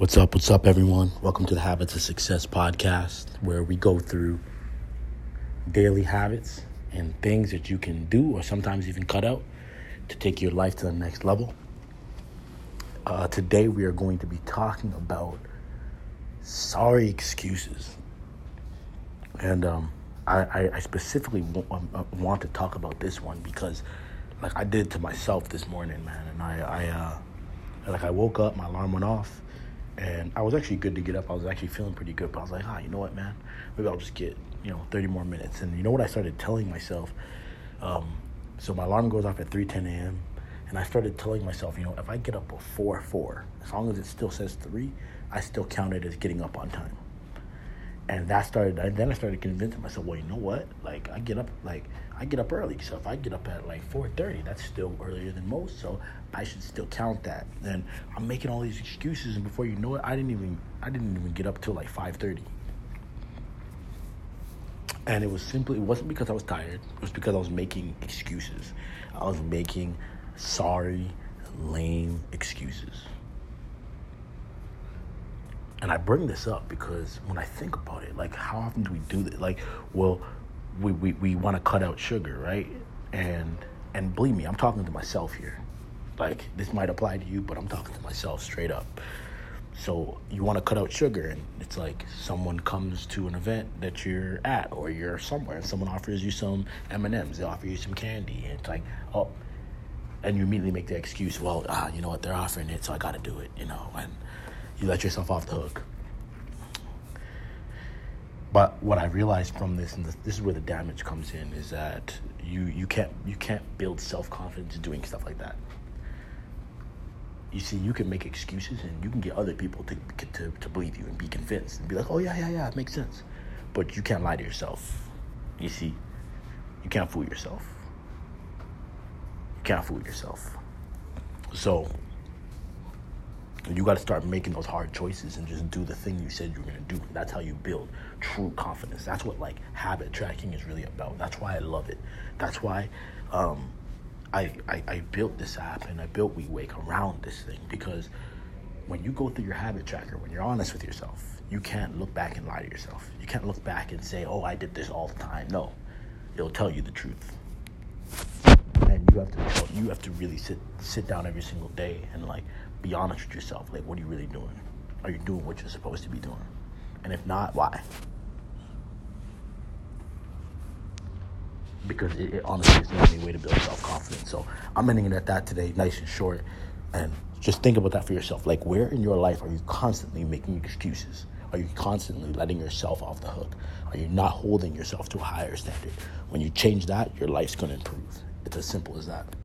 What's up? What's up, everyone? Welcome to the Habits of Success podcast, where we go through daily habits and things that you can do or sometimes even cut out to take your life to the next level. Uh, today, we are going to be talking about sorry excuses. And um, I, I, specifically um, uh, want to talk about this one because, like, I did to myself this morning, man. And I, I uh, like, I woke up, my alarm went off and I was actually good to get up. I was actually feeling pretty good, but I was like, ah, you know what, man? Maybe I'll just get, you know, 30 more minutes. And you know what I started telling myself? Um, so my alarm goes off at 3:10 a.m. And I started telling myself, you know, if I get up before four, as long as it still says three, I still count it as getting up on time and that started and then i started convincing myself well you know what? Like i get up like i get up early so if i get up at like 4.30 that's still earlier than most so i should still count that. And i'm making all these excuses and before you know it i didn't even i didn't even get up till like 5.30 and it was simply it wasn't because i was tired it was because i was making excuses. I was making sorry lame excuses and I bring this up because when I think about it, like how often do we do this? Like, well, we, we, we want to cut out sugar, right? And and believe me, I'm talking to myself here. Like this might apply to you, but I'm talking to myself straight up. So you want to cut out sugar, and it's like someone comes to an event that you're at, or you're somewhere, and someone offers you some M and M's. They offer you some candy, and it's like, oh, and you immediately make the excuse, well, ah, you know what, they're offering it, so I got to do it, you know, and you let yourself off the hook. But what I realized from this, and this, is where the damage comes in, is that you you can't you can't build self confidence doing stuff like that. You see, you can make excuses, and you can get other people to, to to believe you and be convinced and be like, "Oh yeah, yeah, yeah, it makes sense," but you can't lie to yourself. You see, you can't fool yourself. You can't fool yourself. So you got to start making those hard choices and just do the thing you said you were going to do. That's how you build true confidence. That's what like habit tracking is really about. That's why I love it. That's why um, I, I, I built this app and I built we wake around this thing because when you go through your habit tracker, when you're honest with yourself, you can't look back and lie to yourself. You can't look back and say, "Oh, I did this all the time." No, it'll tell you the truth and you have to you have to really sit sit down every single day and like be honest with yourself. Like, what are you really doing? Are you doing what you're supposed to be doing? And if not, why? Because it, it honestly is the only way to build self confidence. So I'm ending it at that today, nice and short. And just think about that for yourself. Like, where in your life are you constantly making excuses? Are you constantly letting yourself off the hook? Are you not holding yourself to a higher standard? When you change that, your life's going to improve. It's as simple as that.